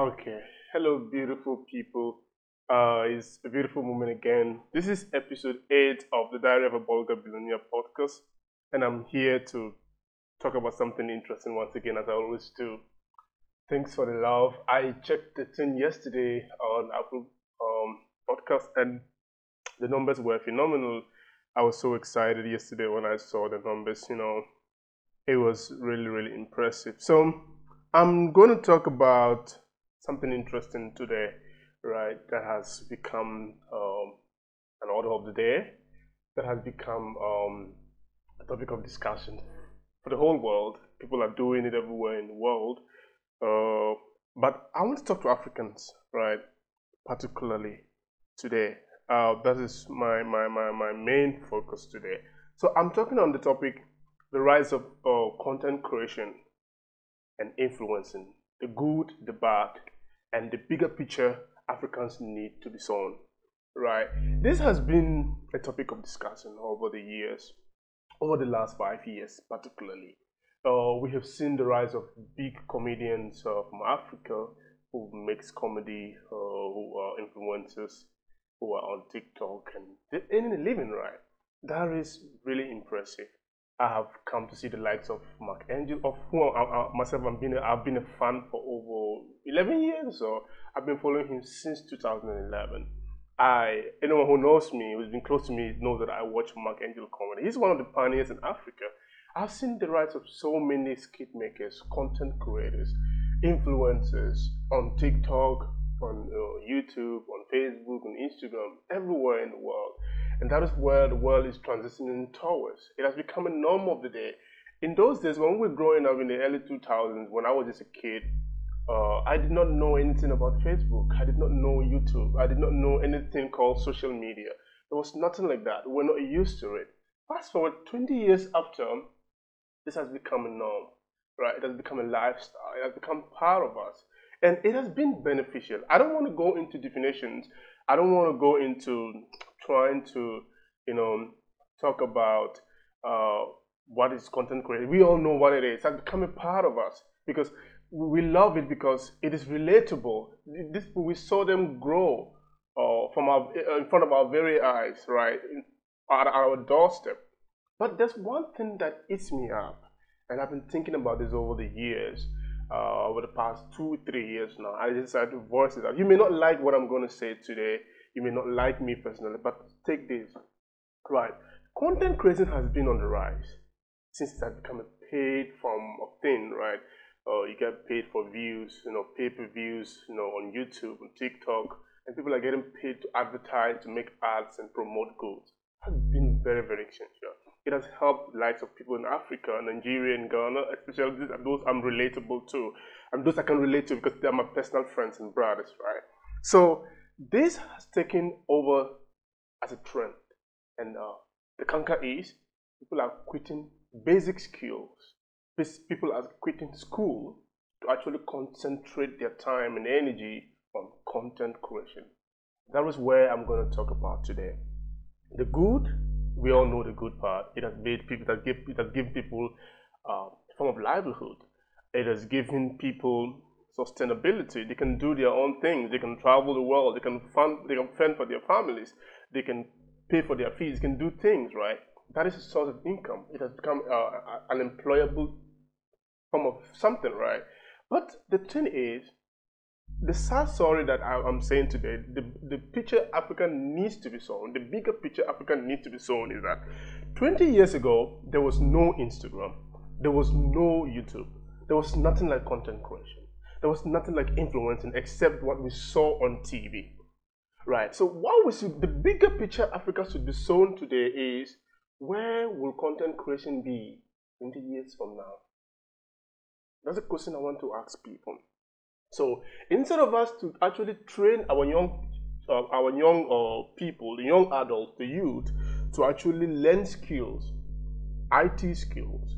Okay. Hello, beautiful people. Uh, it's a beautiful moment again. This is episode 8 of the Diary of a Bulgar Billionaire podcast, and I'm here to talk about something interesting once again, as I always do. Thanks for the love. I checked the thing yesterday on Apple um, Podcast, and the numbers were phenomenal. I was so excited yesterday when I saw the numbers, you know, it was really, really impressive. So, I'm going to talk about something interesting today, right? That has become um, an order of the day, that has become um, a topic of discussion for the whole world. People are doing it everywhere in the world. Uh, but I want to talk to Africans, right? Particularly today. Uh, that is my, my, my, my main focus today. So I'm talking on the topic the rise of uh, content creation and influencing, the good, the bad, and the bigger picture Africans need to be sown. Right? This has been a topic of discussion over the years, over the last five years, particularly. Uh, we have seen the rise of big comedians uh, from Africa who makes comedy, uh, who are influencers, who are on TikTok, and earning a living, right? That is really impressive. I have come to see the likes of Mark Angel, of whom I, I, myself I've been, a, I've been a fan for over 11 years, so I've been following him since 2011. I, anyone who knows me, who's been close to me, knows that I watch Mark Angel comedy. He's one of the pioneers in Africa. I've seen the rise of so many skit makers, content creators, influencers on TikTok, on uh, YouTube, on Facebook, on Instagram, everywhere in the world. And that is where the world is transitioning towards. It has become a norm of the day. In those days, when we were growing up in the early 2000s, when I was just a kid, uh, I did not know anything about Facebook. I did not know YouTube. I did not know anything called social media. There was nothing like that. We we're not used to it. Fast forward 20 years after, this has become a norm, right? It has become a lifestyle. It has become part of us. And it has been beneficial. I don't want to go into definitions. I don't want to go into trying to, you know, talk about uh, what is content creation. We all know what it is. It's become a part of us because we love it because it is relatable. This, we saw them grow uh, from our in front of our very eyes, right, at our doorstep. But there's one thing that eats me up, and I've been thinking about this over the years uh, over the past two, three years now. I decided to voice it out. You may not like what I'm going to say today. You may not like me personally, but take this. Right. Content creation has been on the rise since it has become a paid form of thing, right? Uh, you get paid for views, you know, pay-per-views, you know, on YouTube, on TikTok, and people are getting paid to advertise, to make ads and promote goods. Has been very, very essential. It has helped the of people in Africa, Nigeria, and Ghana, especially those I'm relatable to, and those I can relate to because they're my personal friends and brothers, right? So this has taken over as a trend, and uh, the conquer is people are quitting basic skills. People are quitting school to actually concentrate their time and energy on content creation. That is where I'm going to talk about today. The good we all know the good part. It has made people, that give, it has given people uh, form of livelihood. It has given people sustainability. They can do their own things. They can travel the world. They can fund. They can fend for their families. They can pay for their fees. They can do things right. That is a source of income. It has become uh, an employable form of something, right? But the thing is, the sad story that I, am saying today, the, the picture Africa needs to be shown, the bigger picture Africa needs to be shown is that 20 years ago, there was no Instagram, there was no YouTube, there was nothing like content creation, there was nothing like influencing except what we saw on TV. Right, so what we should, the bigger picture Africa should be shown today is where will content creation be 20 years from now? That's a question I want to ask people. So instead of us to actually train our young uh, our young uh, people, the young adults, the youth, to actually learn skills, IT skills,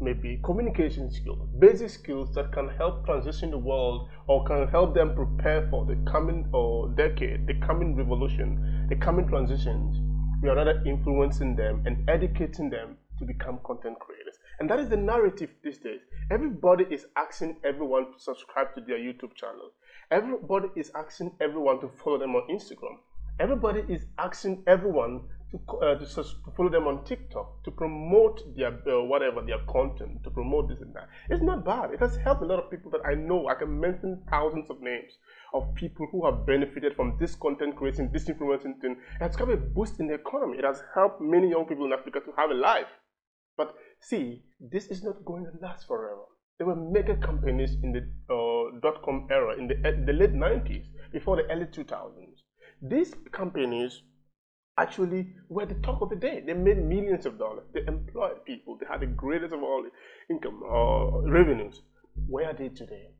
maybe communication skills, basic skills that can help transition the world or can help them prepare for the coming uh, decade, the coming revolution, the coming transitions. We are rather influencing them and educating them to become content creators. And that is the narrative these days. Everybody is asking everyone to subscribe to their YouTube channel. Everybody is asking everyone to follow them on Instagram. Everybody is asking everyone to, uh, to, to, follow them on TikTok, to promote their uh, whatever their content, to promote this and that. It's not bad. It has helped a lot of people that I know. I can mention thousands of names of people who have benefited from this content creation, this influencing thing. It has got a boost in the economy. It has helped many young people in Africa to have a life. But see, this is not going to last forever. There were mega companies in the uh, dot com era in the, the late 90s, before the early 2000s. These companies actually were the talk of the day. They made millions of dollars. They employed people. They had the greatest of all income or uh, revenues. Where are they today?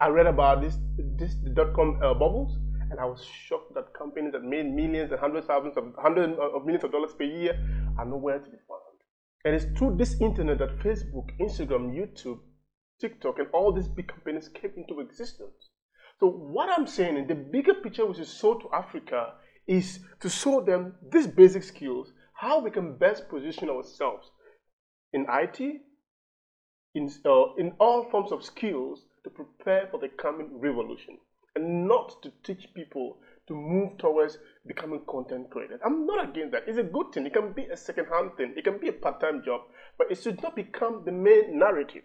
I read about this this dot com uh, bubbles, and I was shocked that companies that made millions and hundreds of thousands of hundreds of millions of dollars per year are nowhere to be found. And it's through this internet that Facebook, Instagram, YouTube, TikTok, and all these big companies came into existence. So what I'm saying in the bigger picture which is sold to Africa is to show them these basic skills, how we can best position ourselves in IT, in, uh, in all forms of skills to prepare for the coming revolution and not to teach people to move towards becoming content creators. I'm not against that. It's a good thing. It can be a second-hand thing. It can be a part-time job, but it should not become the main narrative.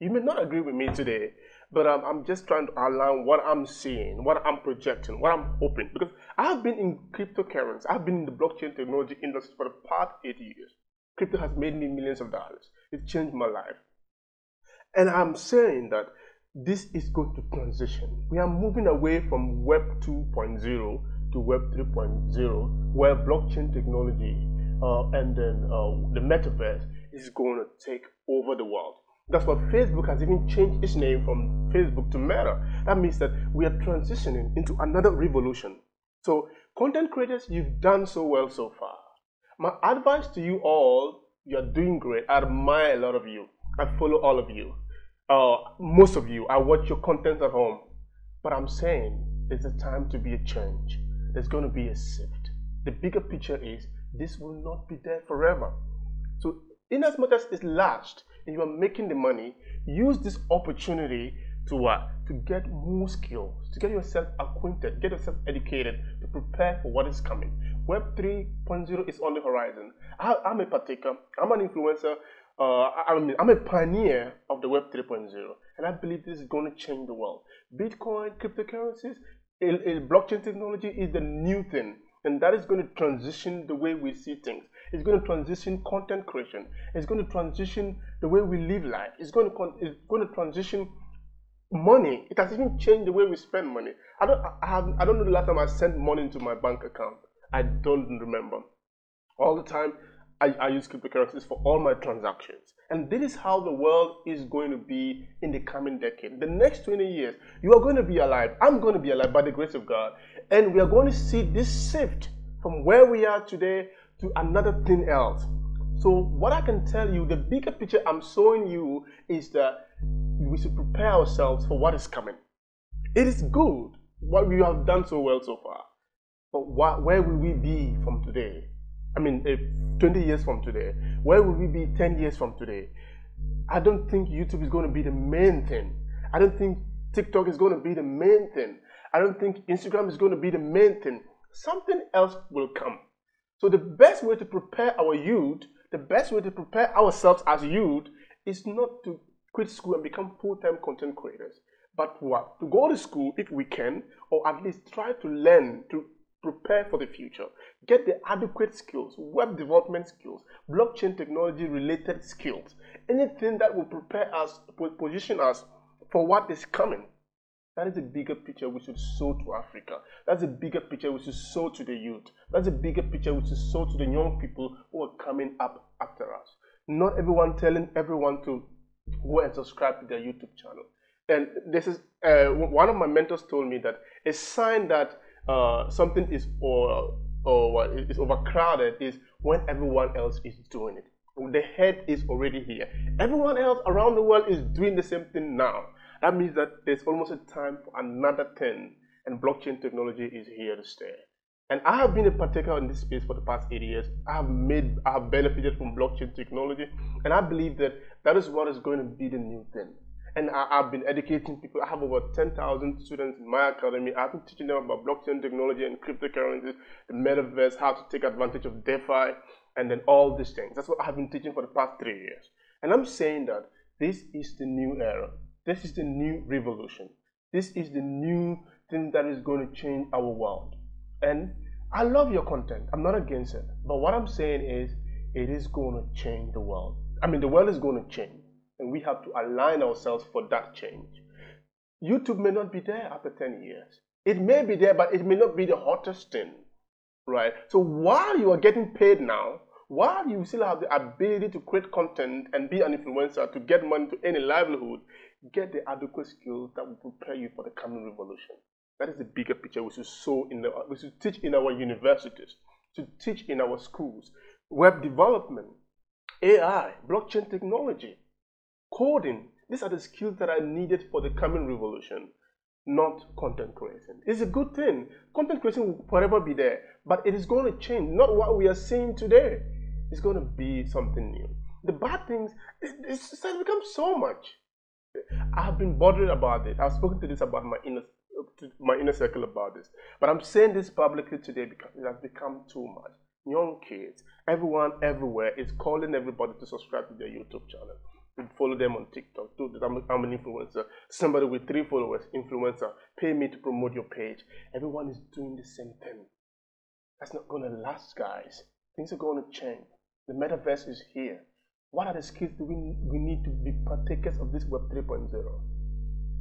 You may not agree with me today, but um, I'm just trying to align what I'm seeing, what I'm projecting, what I'm hoping. Because I've been in cryptocurrency, I've been in the blockchain technology industry for the past eight years. Crypto has made me millions of dollars. It changed my life. And I'm saying that this is going to transition. We are moving away from Web 2.0 to Web 3.0, where blockchain technology uh, and then uh, the metaverse is going to take over the world. That's why Facebook has even changed its name from Facebook to Meta. That means that we are transitioning into another revolution. So, content creators, you've done so well so far. My advice to you all, you're doing great. I admire a lot of you. I follow all of you uh, most of you, I watch your content at home. But I'm saying there's a time to be a change. There's going to be a shift. The bigger picture is this will not be there forever. So, in as much as it's last and you are making the money, use this opportunity to to get more skills, to get yourself acquainted, get yourself educated, to prepare for what is coming. Web 3.0 is on the horizon. I, am a partaker, I'm an influencer, uh, I mean, I'm a pioneer of the Web 3.0, and I believe this is going to change the world. Bitcoin, cryptocurrencies, blockchain technology is the new thing, and that is going to transition the way we see things. It's going to transition content creation. It's going to transition the way we live life. It's going to it's going to transition money. It has even changed the way we spend money. I don't I have I don't know the last time I sent money into my bank account. I don't remember. All the time I, I use cryptocurrencies for all my transactions. And this is how the world is going to be in the coming decade. The next 20 years, you are going to be alive. I'm going to be alive by the grace of God. And we are going to see this shift from where we are today to another thing else. So, what I can tell you, the bigger picture I'm showing you is that we should prepare ourselves for what is coming. It is good what we have done so well so far. But what, where will we be from today? I mean, 20 years from today? Where will we be 10 years from today? I don't think YouTube is going to be the main thing. I don't think TikTok is going to be the main thing. I don't think Instagram is going to be the main thing. Something else will come. So, the best way to prepare our youth, the best way to prepare ourselves as youth, is not to quit school and become full time content creators, but what? To go to school if we can, or at least try to learn, to prepare for the future. Get the adequate skills, web development skills, blockchain technology related skills, anything that will prepare us, position us for what is coming. That is a bigger picture we should show to Africa. That's a bigger picture we should show to the youth. That's a bigger picture we should show to the young people who are coming up after us. Not everyone telling everyone to go and subscribe to their YouTube channel. And this is uh, one of my mentors told me that a sign that uh, something is or or is overcrowded is when everyone else is doing it. The head is already here. Everyone else around the world is doing the same thing now. That means that there's almost a time for another thing, and blockchain technology is here to stay. And I have been a partaker in this space for the past eight years. I have made, I have benefited from blockchain technology, and I believe that that is what is going to be the new thing. And I, have been educating people. I have over 10,000 students in my academy. I've been teaching them about blockchain technology and cryptocurrencies, the metaverse, how to take advantage of DeFi, and then all these things. That's what I've been teaching for the past three years. And I'm saying that this is the new era. This is the new revolution. This is the new thing that is going to change our world. And I love your content. I'm not against it. But what I'm saying is, it is going to change the world. I mean, the world is going to change. And we have to align ourselves for that change. YouTube may not be there after 10 years. It may be there, but it may not be the hottest thing. Right? So while you are getting paid now, while you still have the ability to create content and be an influencer to get money to any livelihood, get the adequate skills that will prepare you for the coming revolution. That is the bigger picture we should sow in the we should teach in our universities, to teach in our schools, web development, AI, blockchain technology, coding. These are the skills that are needed for the coming revolution, not content creation. It's a good thing. Content creation will forever be there, but it is going to change, not what we are seeing today. It's going to be something new. The bad things, it's, it's become so much. I have been bothered about this. I've spoken to this about my inner my inner circle about this. But I'm saying this publicly today because it has become too much. Young kids, everyone everywhere is calling everybody to subscribe to their YouTube channel. Follow them on TikTok. To, I'm, I'm an influencer. Somebody with three followers, influencer. Pay me to promote your page. Everyone is doing the same thing. That's not going to last, guys. Things are going to change. The metaverse is here. What are the skills do we, we need to be partakers of this Web 3.0?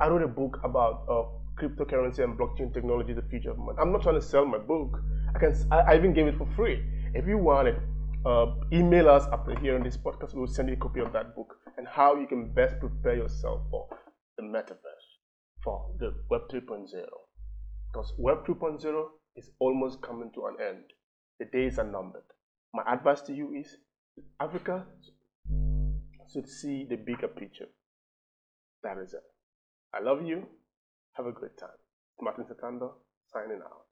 I wrote a book about uh, cryptocurrency and blockchain technology, the future of money. I'm not trying to sell my book. I can. I, I even gave it for free. If you want it, uh, email us after hearing this podcast. We'll send you a copy of that book and how you can best prepare yourself for the metaverse, for the Web 3.0. Because Web 2.0 is almost coming to an end. The days are numbered. My advice to you is Africa should see the bigger picture. That is it. I love you. Have a great time. Martin Satando, signing out.